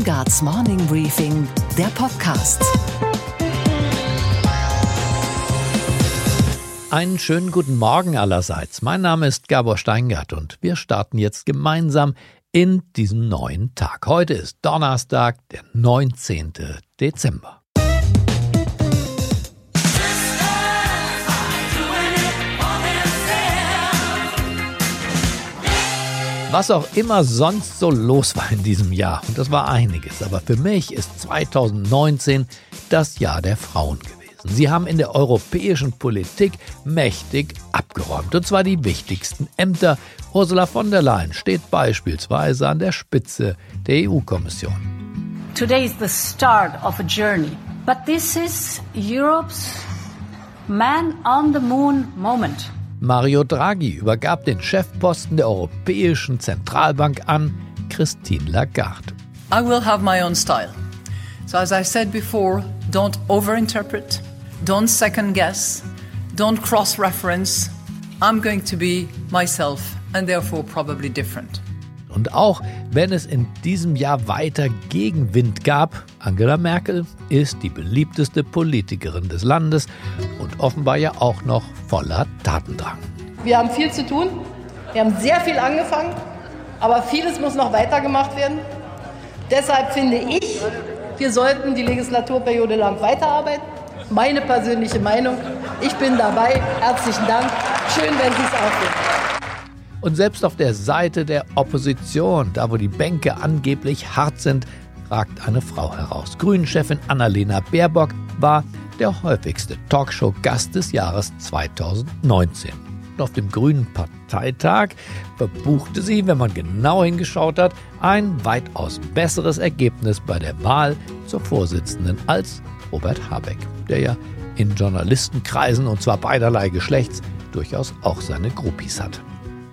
Steingarts Morning Briefing, der Podcast. Einen schönen guten Morgen allerseits. Mein Name ist Gabor Steingart und wir starten jetzt gemeinsam in diesem neuen Tag. Heute ist Donnerstag, der 19. Dezember. Was auch immer sonst so los war in diesem Jahr, und das war einiges, aber für mich ist 2019 das Jahr der Frauen gewesen. Sie haben in der europäischen Politik mächtig abgeräumt, und zwar die wichtigsten Ämter. Ursula von der Leyen steht beispielsweise an der Spitze der EU-Kommission. Today is the start of a journey, but this is Europe's man on the moon moment. Mario Draghi übergab den Chefposten der Europäischen Zentralbank an Christine Lagarde. I will have my own style. So as I said before, don't overinterpret, don't second guess, don't cross-reference. I'm going to be myself and therefore probably different. Und auch wenn es in diesem Jahr weiter Gegenwind gab, Angela Merkel ist die beliebteste Politikerin des Landes und offenbar ja auch noch voller Tatendrang. Wir haben viel zu tun, wir haben sehr viel angefangen, aber vieles muss noch weitergemacht werden. Deshalb finde ich, wir sollten die Legislaturperiode lang weiterarbeiten. Meine persönliche Meinung. Ich bin dabei. Herzlichen Dank. Schön, wenn Sie es auch finden. Und selbst auf der Seite der Opposition, da wo die Bänke angeblich hart sind, ragt eine Frau heraus. Grünen-Chefin Annalena Baerbock war der häufigste Talkshow-Gast des Jahres 2019. Und auf dem Grünen Parteitag verbuchte sie, wenn man genau hingeschaut hat, ein weitaus besseres Ergebnis bei der Wahl zur Vorsitzenden als Robert Habeck, der ja in Journalistenkreisen und zwar beiderlei Geschlechts durchaus auch seine Groupies hat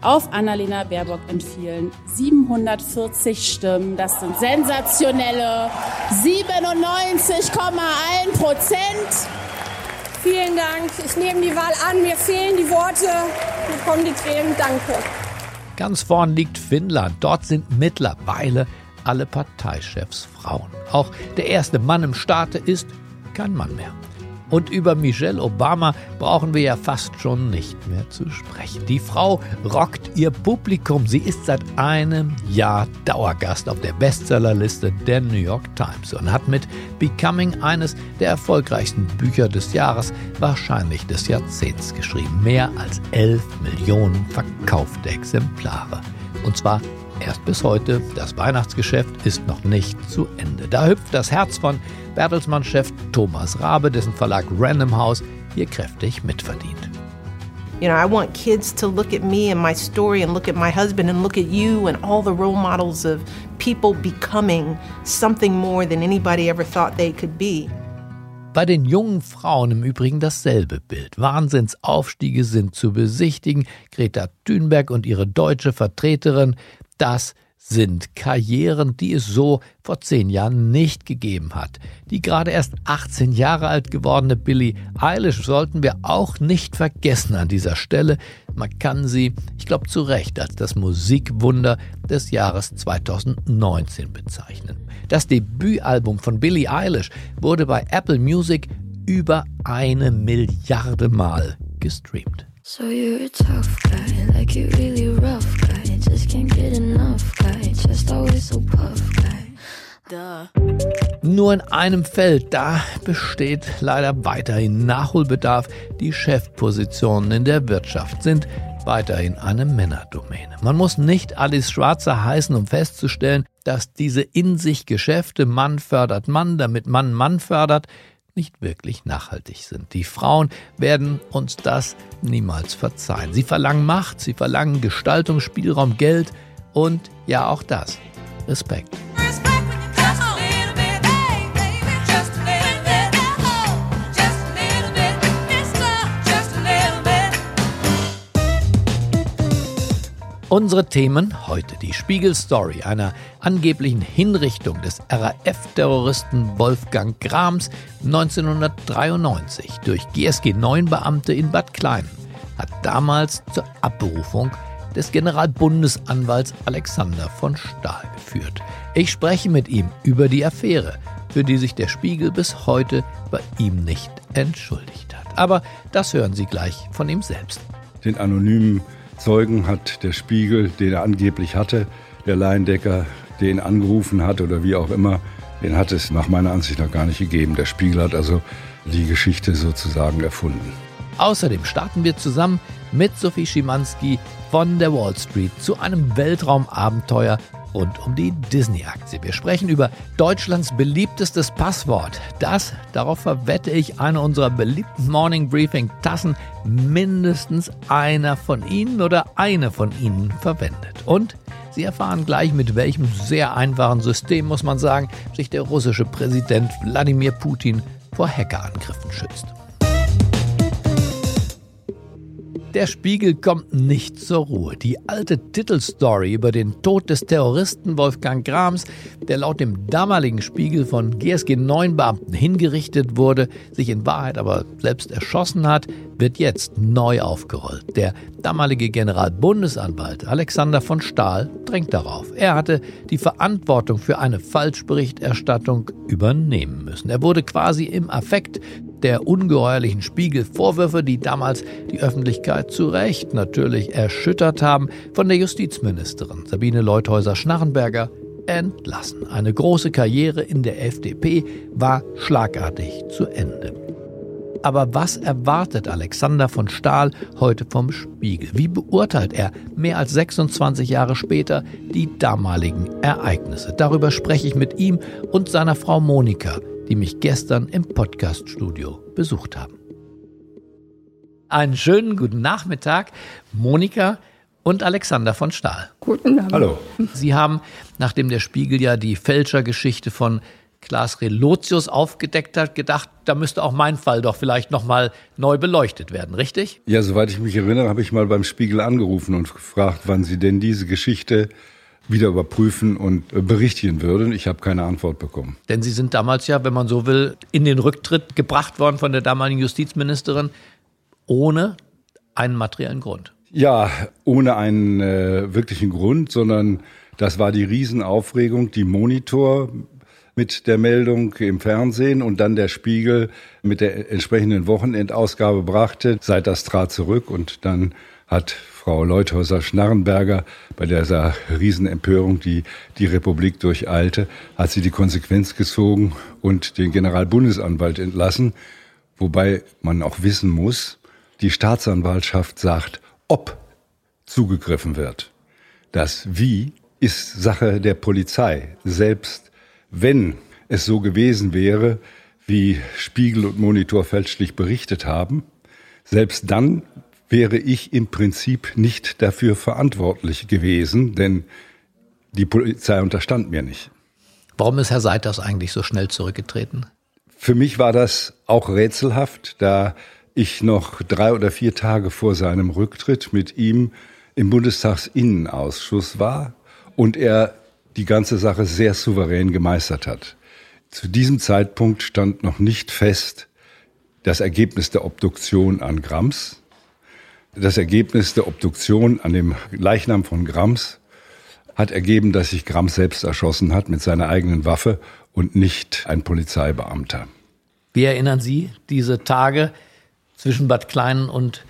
auf Annalena Baerbock entfielen 740 Stimmen. Das sind sensationelle 97,1 Prozent. Vielen Dank. Ich nehme die Wahl an. Mir fehlen die Worte. Mir kommen die Tränen. Danke. Ganz vorn liegt Finnland. Dort sind mittlerweile alle Parteichefs Frauen. Auch der erste Mann im Staate ist kein Mann mehr. Und über Michelle Obama brauchen wir ja fast schon nicht mehr zu sprechen. Die Frau rockt ihr Publikum. Sie ist seit einem Jahr Dauergast auf der Bestsellerliste der New York Times und hat mit Becoming eines der erfolgreichsten Bücher des Jahres, wahrscheinlich des Jahrzehnts geschrieben. Mehr als 11 Millionen verkaufte Exemplare. Und zwar Erst bis heute, das Weihnachtsgeschäft ist noch nicht zu Ende. Da hüpft das Herz von Bertelsmann-Chef Thomas Rabe, dessen Verlag Random House hier kräftig mitverdient. You know, I want kids to look at me and my story and look at my husband and look at you and all the role models of people becoming something more than anybody ever thought they could be. Bei den jungen Frauen im Übrigen dasselbe Bild. Wahnsinnsaufstiege sind zu besichtigen. Greta Thunberg und ihre deutsche Vertreterin das sind Karrieren, die es so vor zehn Jahren nicht gegeben hat. Die gerade erst 18 Jahre alt gewordene Billie Eilish sollten wir auch nicht vergessen an dieser Stelle. Man kann sie, ich glaube zu Recht, als das Musikwunder des Jahres 2019 bezeichnen. Das Debütalbum von Billie Eilish wurde bei Apple Music über eine Milliarde Mal gestreamt. So you're a tough guy, like you really rough guy. Just can't get enough guy, just always so puff guy. Nur in einem Feld, da besteht leider weiterhin Nachholbedarf. Die Chefpositionen in der Wirtschaft sind weiterhin eine Männerdomäne. Man muss nicht Alice Schwarzer heißen, um festzustellen, dass diese in sich Geschäfte Mann fördert Mann, damit Mann Mann fördert, nicht wirklich nachhaltig sind. Die Frauen werden uns das niemals verzeihen. Sie verlangen Macht, sie verlangen Gestaltungsspielraum, Geld und ja auch das, Respekt. Unsere Themen heute die Spiegel-Story einer angeblichen Hinrichtung des RAF-Terroristen Wolfgang Grams 1993 durch GSG 9-Beamte in Bad Klein hat damals zur Abberufung des Generalbundesanwalts Alexander von Stahl geführt. Ich spreche mit ihm über die Affäre, für die sich der Spiegel bis heute bei ihm nicht entschuldigt hat. Aber das hören Sie gleich von ihm selbst. Den anonymen Zeugen hat der Spiegel, den er angeblich hatte, der Laiendecker, den angerufen hat oder wie auch immer, den hat es nach meiner Ansicht noch gar nicht gegeben. Der Spiegel hat also die Geschichte sozusagen erfunden. Außerdem starten wir zusammen mit Sophie Schimanski von der Wall Street zu einem Weltraumabenteuer rund um die Disney-Aktie. Wir sprechen über Deutschlands beliebtestes Passwort. Das, darauf verwette ich, eine unserer beliebten Morning Briefing-Tassen mindestens einer von Ihnen oder eine von Ihnen verwendet. Und Sie erfahren gleich, mit welchem sehr einfachen System, muss man sagen, sich der russische Präsident Wladimir Putin vor Hackerangriffen schützt. Der Spiegel kommt nicht zur Ruhe. Die alte Titelstory über den Tod des Terroristen Wolfgang Grams, der laut dem damaligen Spiegel von GSG 9 Beamten hingerichtet wurde, sich in Wahrheit aber selbst erschossen hat, wird jetzt neu aufgerollt. Der damalige Generalbundesanwalt Alexander von Stahl drängt darauf. Er hatte die Verantwortung für eine Falschberichterstattung übernehmen müssen. Er wurde quasi im Affekt der ungeheuerlichen Spiegelvorwürfe, die damals die Öffentlichkeit zu Recht natürlich erschüttert haben, von der Justizministerin Sabine Leuthäuser-Schnarrenberger entlassen. Eine große Karriere in der FDP war schlagartig zu Ende. Aber was erwartet Alexander von Stahl heute vom Spiegel? Wie beurteilt er mehr als 26 Jahre später die damaligen Ereignisse? Darüber spreche ich mit ihm und seiner Frau Monika, die mich gestern im Podcaststudio besucht haben. Einen schönen guten Nachmittag, Monika und Alexander von Stahl. Guten Abend. Hallo. Sie haben, nachdem der Spiegel ja die Fälschergeschichte von Klaas Relotius aufgedeckt hat, gedacht, da müsste auch mein Fall doch vielleicht nochmal neu beleuchtet werden, richtig? Ja, soweit ich mich erinnere, habe ich mal beim Spiegel angerufen und gefragt, wann Sie denn diese Geschichte wieder überprüfen und äh, berichtigen würden. Ich habe keine Antwort bekommen. Denn Sie sind damals ja, wenn man so will, in den Rücktritt gebracht worden von der damaligen Justizministerin ohne einen materiellen Grund. Ja, ohne einen äh, wirklichen Grund, sondern das war die Riesenaufregung, die Monitor mit der Meldung im Fernsehen und dann der Spiegel mit der entsprechenden Wochenendausgabe brachte. Seit das trat zurück und dann hat Frau Leuthäuser-Schnarrenberger bei dieser Riesenempörung, die die Republik durcheilte, hat sie die Konsequenz gezogen und den Generalbundesanwalt entlassen. Wobei man auch wissen muss, die Staatsanwaltschaft sagt, ob zugegriffen wird. Das Wie ist Sache der Polizei. Selbst wenn es so gewesen wäre, wie Spiegel und Monitor fälschlich berichtet haben, selbst dann wäre ich im Prinzip nicht dafür verantwortlich gewesen, denn die Polizei unterstand mir nicht. Warum ist Herr Seiters eigentlich so schnell zurückgetreten? Für mich war das auch rätselhaft, da ich noch drei oder vier Tage vor seinem Rücktritt mit ihm im Bundestagsinnenausschuss war und er die ganze Sache sehr souverän gemeistert hat. Zu diesem Zeitpunkt stand noch nicht fest das Ergebnis der Obduktion an Grams. Das Ergebnis der Obduktion an dem Leichnam von Grams hat ergeben, dass sich Grams selbst erschossen hat mit seiner eigenen Waffe und nicht ein Polizeibeamter. Wie erinnern Sie diese Tage zwischen Bad Kleinen und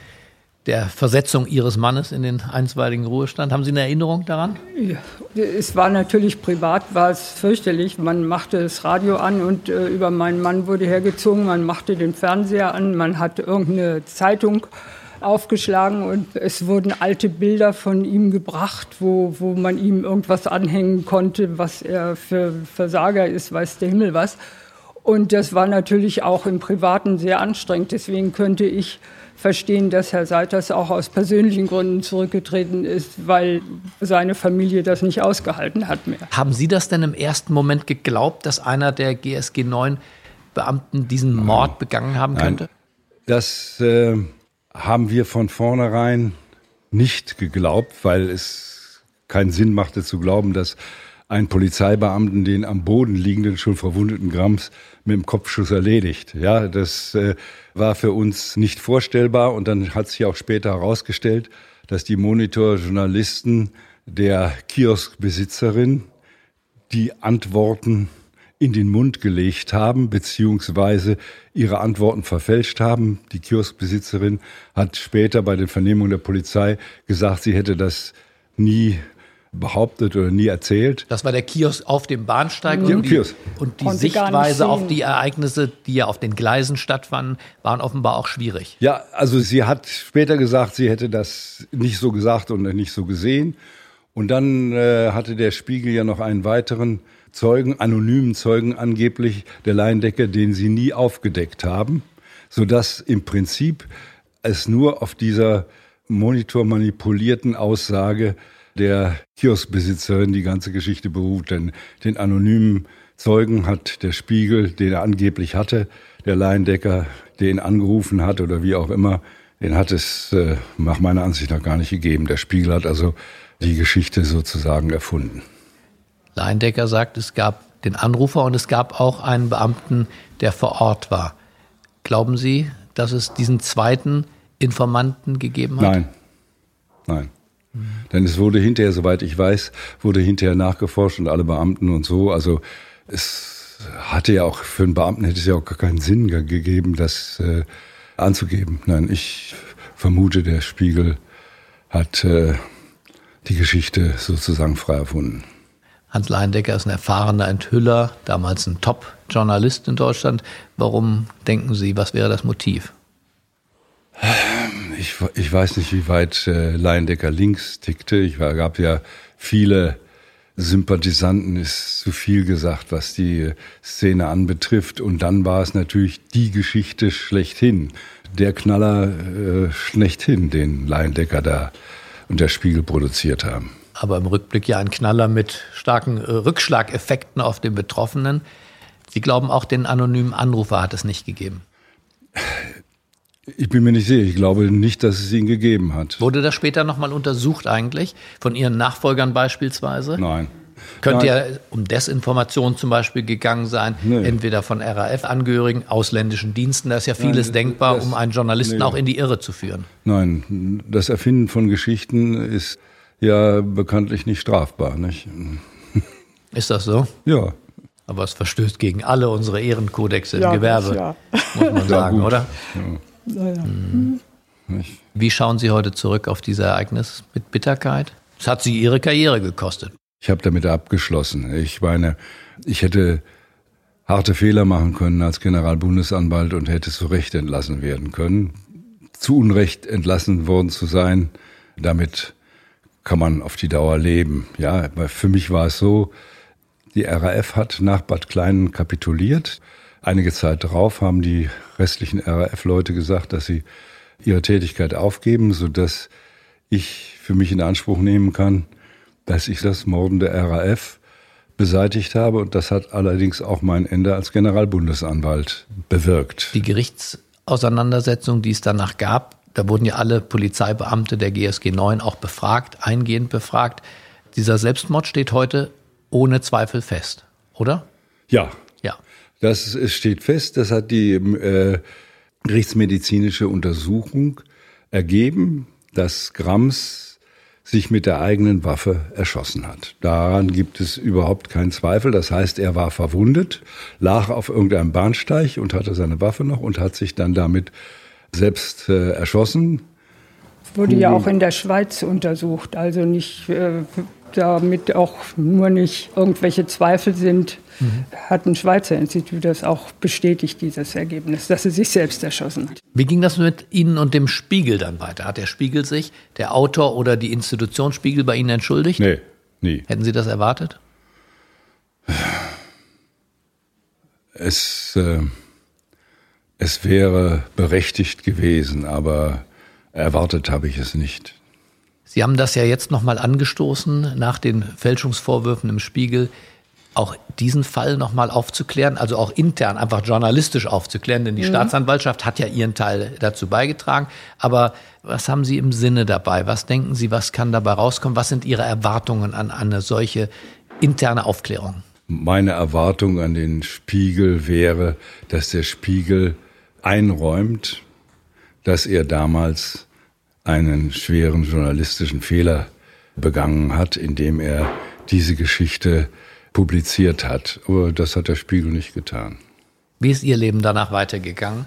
der Versetzung Ihres Mannes in den einstweiligen Ruhestand. Haben Sie eine Erinnerung daran? Ja, es war natürlich privat, war es fürchterlich. Man machte das Radio an und äh, über meinen Mann wurde hergezogen. Man machte den Fernseher an, man hatte irgendeine Zeitung aufgeschlagen und es wurden alte Bilder von ihm gebracht, wo, wo man ihm irgendwas anhängen konnte, was er für Versager ist, weiß der Himmel was. Und das war natürlich auch im Privaten sehr anstrengend. Deswegen könnte ich verstehen, dass Herr Seiters auch aus persönlichen Gründen zurückgetreten ist, weil seine Familie das nicht ausgehalten hat mehr. Haben Sie das denn im ersten Moment geglaubt, dass einer der GSG 9 Beamten diesen Mord begangen haben könnte? Nein. Das äh, haben wir von vornherein nicht geglaubt, weil es keinen Sinn machte zu glauben, dass ein Polizeibeamten den am Boden liegenden, schon verwundeten Grams mit dem Kopfschuss erledigt. Ja, das äh, war für uns nicht vorstellbar und dann hat sich auch später herausgestellt, dass die Monitorjournalisten der Kioskbesitzerin die Antworten in den Mund gelegt haben, beziehungsweise ihre Antworten verfälscht haben. Die Kioskbesitzerin hat später bei den Vernehmungen der Polizei gesagt, sie hätte das nie behauptet oder nie erzählt. Das war der Kiosk auf dem Bahnsteig Ja, und die, Kiosk. und die Sichtweise auf die Ereignisse, die ja auf den Gleisen stattfanden, waren offenbar auch schwierig. Ja, also sie hat später gesagt, sie hätte das nicht so gesagt und nicht so gesehen. Und dann äh, hatte der Spiegel ja noch einen weiteren Zeugen, anonymen Zeugen angeblich, der Laiendecker, den sie nie aufgedeckt haben, sodass im Prinzip es nur auf dieser monitormanipulierten Aussage der Kioskbesitzerin die ganze Geschichte beruht. Denn den anonymen Zeugen hat der Spiegel, den er angeblich hatte, der Laiendecker, den angerufen hat oder wie auch immer, den hat es äh, nach meiner Ansicht nach gar nicht gegeben. Der Spiegel hat also die Geschichte sozusagen erfunden. Leindecker sagt, es gab den Anrufer und es gab auch einen Beamten, der vor Ort war. Glauben Sie, dass es diesen zweiten Informanten gegeben hat? Nein, nein. Denn es wurde hinterher, soweit ich weiß, wurde hinterher nachgeforscht und alle Beamten und so. Also es hatte ja auch für einen Beamten hätte es ja auch gar keinen Sinn ge- gegeben, das äh, anzugeben. Nein, ich vermute, der Spiegel hat äh, die Geschichte sozusagen frei erfunden. Hans Leindecker ist ein erfahrener Enthüller, damals ein Top-Journalist in Deutschland. Warum denken Sie, was wäre das Motiv? Ich, ich weiß nicht, wie weit äh, Leindecker links tickte. Ich war, gab ja viele Sympathisanten, ist zu viel gesagt, was die äh, Szene anbetrifft. Und dann war es natürlich die Geschichte schlechthin. Der Knaller äh, schlechthin, den Leindecker da und der Spiegel produziert haben. Aber im Rückblick ja ein Knaller mit starken äh, Rückschlageffekten auf den Betroffenen. Sie glauben auch, den anonymen Anrufer hat es nicht gegeben. Ich bin mir nicht sicher. Ich glaube nicht, dass es ihn gegeben hat. Wurde das später nochmal untersucht eigentlich? Von Ihren Nachfolgern beispielsweise? Nein. Könnte ja um Desinformation zum Beispiel gegangen sein, Nee. entweder von RAF-Angehörigen, ausländischen Diensten. Da ist ja vieles Nein, denkbar, das- um einen Journalisten nee. auch in die Irre zu führen. Nein, das Erfinden von Geschichten ist ja bekanntlich nicht strafbar, nicht? Ist das so? Ja. Aber es verstößt gegen alle unsere Ehrenkodexe im Ja, Gewerbe, das ja. muss man sagen, oder? Naja. Nicht? Wie schauen Sie heute zurück auf dieses Ereignis mit Bitterkeit? Es hat Sie Ihre Karriere gekostet. Ich habe damit abgeschlossen. Ich meine, ich hätte harte Fehler machen können als Generalbundesanwalt und hätte zu Recht entlassen werden können. Zu Unrecht entlassen worden zu sein, damit kann man auf die Dauer leben. Ja, für mich war es so, die RAF hat nach Bad Kleinen kapituliert. Einige Zeit darauf haben die restlichen RAF-Leute gesagt, dass sie ihre Tätigkeit aufgeben, sodass ich für mich in Anspruch nehmen kann, dass ich das Morden der RAF beseitigt habe. Und das hat allerdings auch mein Ende als Generalbundesanwalt bewirkt. Die Gerichtsauseinandersetzung, die es danach gab, da wurden ja alle Polizeibeamte der GSG 9 auch befragt, eingehend befragt. Dieser Selbstmord steht heute ohne Zweifel fest, oder? Ja, Ja. das es steht fest. Das hat die äh, gerichtsmedizinische Untersuchung ergeben, dass Grams sich mit der eigenen Waffe erschossen hat. Daran gibt es überhaupt keinen Zweifel. Das heißt, er war verwundet, lag auf irgendeinem Bahnsteig und hatte seine Waffe noch und hat sich dann damit selbst äh, erschossen. Wurde ja auch in der Schweiz untersucht, also nicht, äh, damit auch nur nicht irgendwelche Zweifel sind, hat ein Schweizer Institut das auch bestätigt, dieses Ergebnis, dass er sich selbst erschossen hat. Wie ging das mit Ihnen und dem Spiegel dann weiter? Hat der Spiegel sich, der Autor oder die Institution Spiegel bei Ihnen entschuldigt? Nee, nie. Hätten Sie das erwartet? Es, äh, es wäre berechtigt gewesen, aber erwartet habe ich es nicht. Sie haben das ja jetzt nochmal angestoßen, nach den Fälschungsvorwürfen im Spiegel, auch diesen Fall nochmal aufzuklären, also auch intern, einfach journalistisch aufzuklären, denn die Staatsanwaltschaft hat ja ihren Teil dazu beigetragen. Aber was haben Sie im Sinne dabei? Was denken Sie, was kann dabei rauskommen? Was sind Ihre Erwartungen an eine solche interne Aufklärung? Meine Erwartung an den Spiegel wäre, dass der Spiegel einräumt, dass er damals einen schweren journalistischen Fehler begangen hat, indem er diese Geschichte publiziert hat. Aber das hat der Spiegel nicht getan. Wie ist Ihr Leben danach weitergegangen?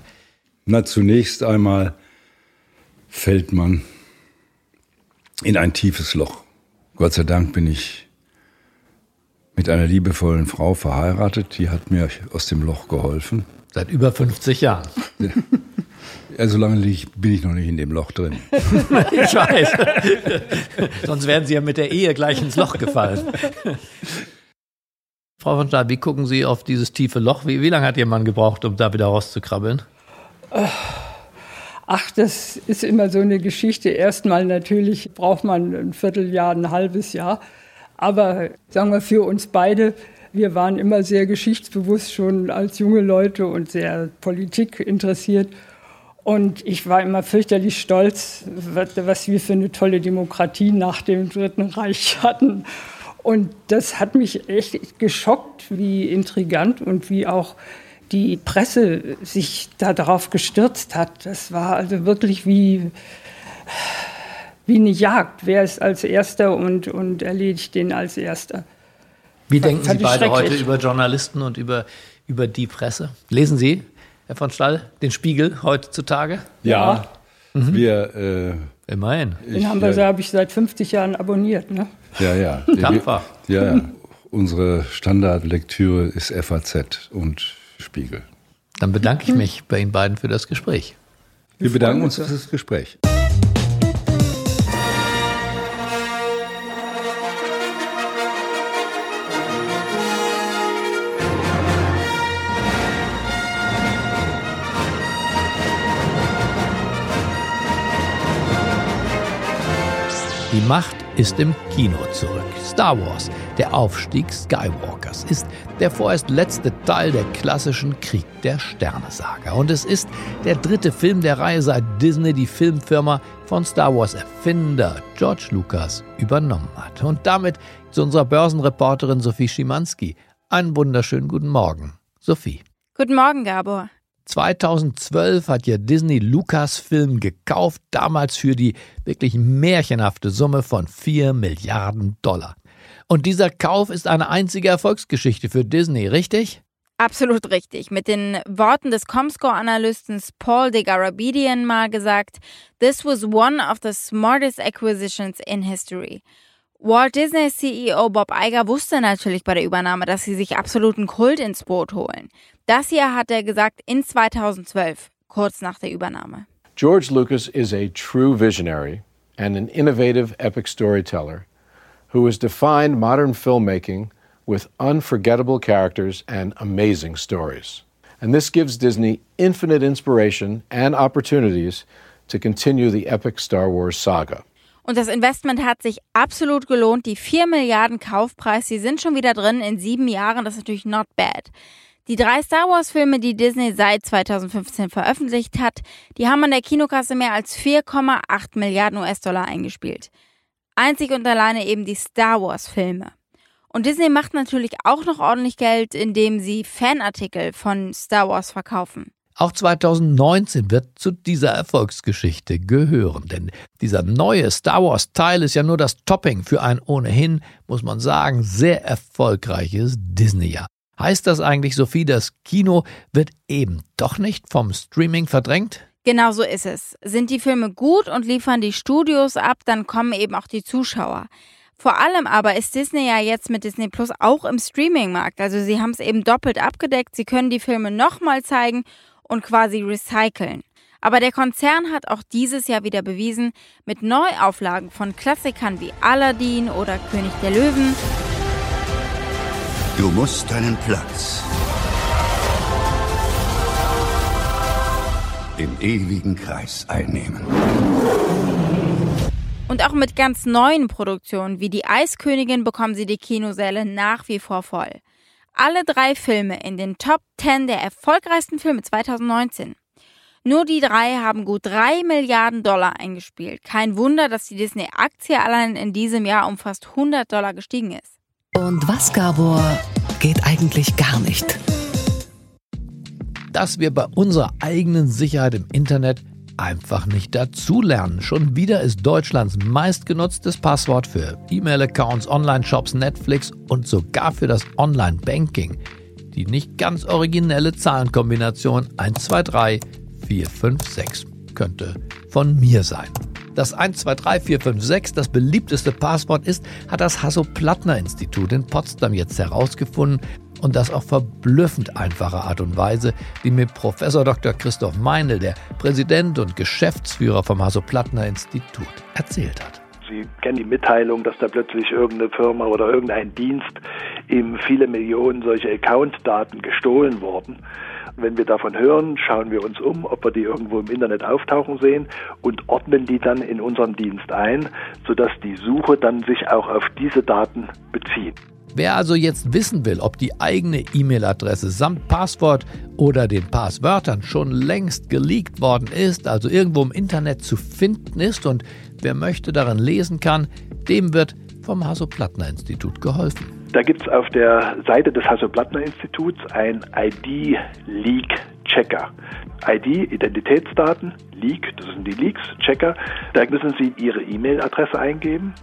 Na, zunächst einmal fällt man in ein tiefes Loch. Gott sei Dank bin ich mit einer liebevollen Frau verheiratet, die hat mir aus dem Loch geholfen. Seit über 50 Jahren. Ja, so lange bin ich noch nicht in dem Loch drin. ich weiß. Sonst wären Sie ja mit der Ehe gleich ins Loch gefallen. Frau von Stahl, wie gucken Sie auf dieses tiefe Loch? Wie, wie lange hat Ihr Mann gebraucht, um da wieder rauszukrabbeln? Ach, das ist immer so eine Geschichte. Erstmal natürlich braucht man ein Vierteljahr, ein halbes Jahr. Aber sagen wir für uns beide, wir waren immer sehr geschichtsbewusst schon als junge Leute und sehr Politik interessiert. Und ich war immer fürchterlich stolz, was wir für eine tolle Demokratie nach dem Dritten Reich hatten. Und das hat mich echt geschockt, wie intrigant und wie auch die Presse sich darauf gestürzt hat. Das war also wirklich wie wie eine Jagd. Wer ist als Erster und, und erledigt den als Erster. Wie denken Sie beide heute über Journalisten und über, über die Presse? Lesen Sie, Herr von Stall, den Spiegel heutzutage? Ja, mhm. wir. Äh, Immerhin. Den haben wir, ja, habe ich seit 50 Jahren abonniert. Ne? Ja, ja. Dankbar. Ja, ja. Unsere Standardlektüre ist FAZ und Spiegel. Dann bedanke ich mich bei Ihnen beiden für das Gespräch. Wir bedanken uns für das Gespräch. Die Macht ist im Kino zurück. Star Wars, der Aufstieg Skywalkers, ist der vorerst letzte Teil der klassischen Krieg der Sterne-Saga. Und es ist der dritte Film der Reihe, seit Disney die Filmfirma von Star Wars Erfinder George Lucas übernommen hat. Und damit zu unserer Börsenreporterin Sophie Schimanski. Einen wunderschönen guten Morgen. Sophie. Guten Morgen, Gabor. 2012 hat ja Disney Lucasfilm gekauft, damals für die wirklich märchenhafte Summe von 4 Milliarden Dollar. Und dieser Kauf ist eine einzige Erfolgsgeschichte für Disney, richtig? Absolut richtig. Mit den Worten des Comscore-Analysten Paul de Garabedian mal gesagt, This was one of the smartest acquisitions in history. Walt Disney CEO Bob Iger wusste natürlich bei der Übernahme, dass sie sich absoluten Kult ins Boot holen. Das hier hat er gesagt in 2012, kurz nach der Übernahme. George Lucas is a true visionary and an innovative epic storyteller who has defined modern filmmaking with unforgettable characters and amazing stories. And this gives Disney infinite inspiration and opportunities to continue the epic Star Wars saga. Und das Investment hat sich absolut gelohnt. Die 4 Milliarden Kaufpreis, die sind schon wieder drin in sieben Jahren. Das ist natürlich not bad. Die drei Star Wars-Filme, die Disney seit 2015 veröffentlicht hat, die haben an der Kinokasse mehr als 4,8 Milliarden US-Dollar eingespielt. Einzig und alleine eben die Star Wars-Filme. Und Disney macht natürlich auch noch ordentlich Geld, indem sie Fanartikel von Star Wars verkaufen. Auch 2019 wird zu dieser Erfolgsgeschichte gehören, denn dieser neue Star Wars-Teil ist ja nur das Topping für ein ohnehin, muss man sagen, sehr erfolgreiches Disney-Jahr. Heißt das eigentlich, Sophie, das Kino wird eben doch nicht vom Streaming verdrängt? Genau so ist es. Sind die Filme gut und liefern die Studios ab, dann kommen eben auch die Zuschauer. Vor allem aber ist Disney ja jetzt mit Disney Plus auch im Streaming-Markt. Also sie haben es eben doppelt abgedeckt. Sie können die Filme nochmal zeigen und quasi recyceln. Aber der Konzern hat auch dieses Jahr wieder bewiesen, mit Neuauflagen von Klassikern wie Aladdin oder König der Löwen. Du musst deinen Platz im ewigen Kreis einnehmen. Und auch mit ganz neuen Produktionen wie die Eiskönigin bekommen sie die Kinosäle nach wie vor voll alle drei Filme in den Top 10 der erfolgreichsten Filme 2019. Nur die drei haben gut 3 Milliarden Dollar eingespielt. Kein Wunder, dass die Disney-Aktie allein in diesem Jahr um fast 100 Dollar gestiegen ist. Und was, Gabor, geht eigentlich gar nicht? Dass wir bei unserer eigenen Sicherheit im Internet einfach nicht dazulernen. Schon wieder ist Deutschlands meistgenutztes Passwort für E-Mail-Accounts, Online-Shops, Netflix und sogar für das Online-Banking die nicht ganz originelle Zahlenkombination 123456 könnte von mir sein. Das 123456, das beliebteste Passwort ist, hat das Hasso-Plattner-Institut in Potsdam jetzt herausgefunden und das auf verblüffend einfache Art und Weise, wie mir Professor Dr. Christoph Meinl, der Präsident und Geschäftsführer vom Hasso-Plattner-Institut, erzählt hat. Sie kennen die Mitteilung, dass da plötzlich irgendeine Firma oder irgendein Dienst ihm viele Millionen solche Account-Daten gestohlen wurden. Wenn wir davon hören, schauen wir uns um, ob wir die irgendwo im Internet auftauchen sehen und ordnen die dann in unserem Dienst ein, sodass die Suche dann sich auch auf diese Daten bezieht. Wer also jetzt wissen will, ob die eigene E-Mail-Adresse samt Passwort oder den Passwörtern schon längst geleakt worden ist, also irgendwo im Internet zu finden ist und wer möchte darin lesen kann, dem wird vom Hasso-Plattner-Institut geholfen. Da gibt es auf der Seite des Hasso-Plattner-Instituts ein ID-Leak-Checker. ID, Identitätsdaten, Leak, das sind die Leaks, Checker. Da müssen Sie Ihre E-Mail-Adresse eingeben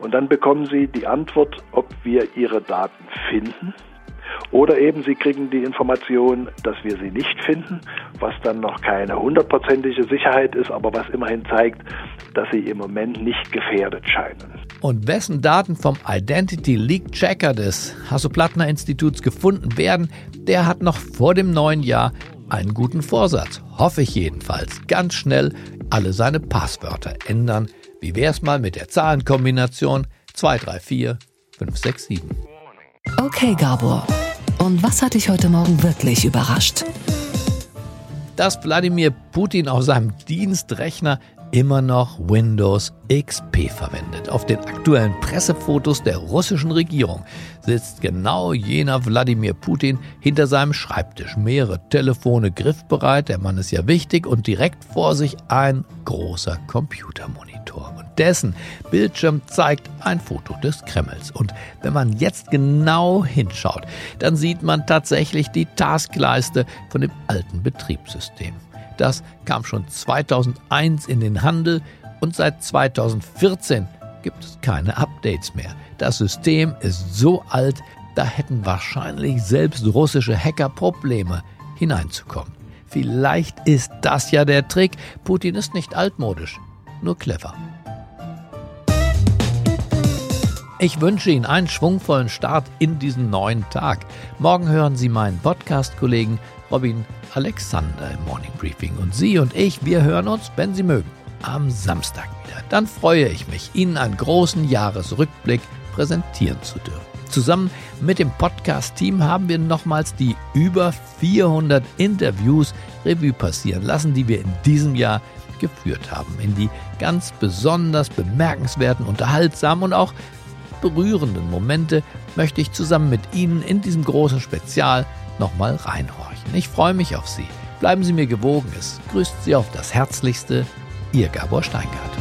und dann bekommen Sie die Antwort, ob wir Ihre Daten finden. Oder eben Sie kriegen die Information, dass wir sie nicht finden, was dann noch keine hundertprozentige Sicherheit ist, aber was immerhin zeigt, dass sie im Moment nicht gefährdet scheinen. Und wessen Daten vom Identity Leak Checker des Hasso-Plattner-Instituts gefunden werden, der hat noch vor dem neuen Jahr einen guten Vorsatz. Hoffe ich jedenfalls. Ganz schnell alle seine Passwörter ändern. Wie wär's mal mit der Zahlenkombination 234 567? Okay, Gabor. Und was hat dich heute Morgen wirklich überrascht? Dass Wladimir Putin auf seinem Dienstrechner immer noch Windows XP verwendet. Auf den aktuellen Pressefotos der russischen Regierung sitzt genau jener Wladimir Putin hinter seinem Schreibtisch. Mehrere Telefone griffbereit, der Mann ist ja wichtig und direkt vor sich ein großer Computermonitor. Und dessen Bildschirm zeigt ein Foto des Kremls. Und wenn man jetzt genau hinschaut, dann sieht man tatsächlich die Taskleiste von dem alten Betriebssystem. Das kam schon 2001 in den Handel und seit 2014 gibt es keine Updates mehr. Das System ist so alt, da hätten wahrscheinlich selbst russische Hacker Probleme hineinzukommen. Vielleicht ist das ja der Trick. Putin ist nicht altmodisch, nur clever. Ich wünsche Ihnen einen schwungvollen Start in diesen neuen Tag. Morgen hören Sie meinen Podcast-Kollegen Robin Alexander im Morning Briefing. Und Sie und ich, wir hören uns, wenn Sie mögen, am Samstag wieder. Dann freue ich mich, Ihnen einen großen Jahresrückblick präsentieren zu dürfen. Zusammen mit dem Podcast-Team haben wir nochmals die über 400 Interviews Revue passieren lassen, die wir in diesem Jahr geführt haben. In die ganz besonders bemerkenswerten, unterhaltsamen und auch berührenden Momente möchte ich zusammen mit Ihnen in diesem großen Spezial nochmal reinhorchen. Ich freue mich auf Sie. Bleiben Sie mir gewogen. Es grüßt Sie auf das Herzlichste, Ihr Gabor Steingart.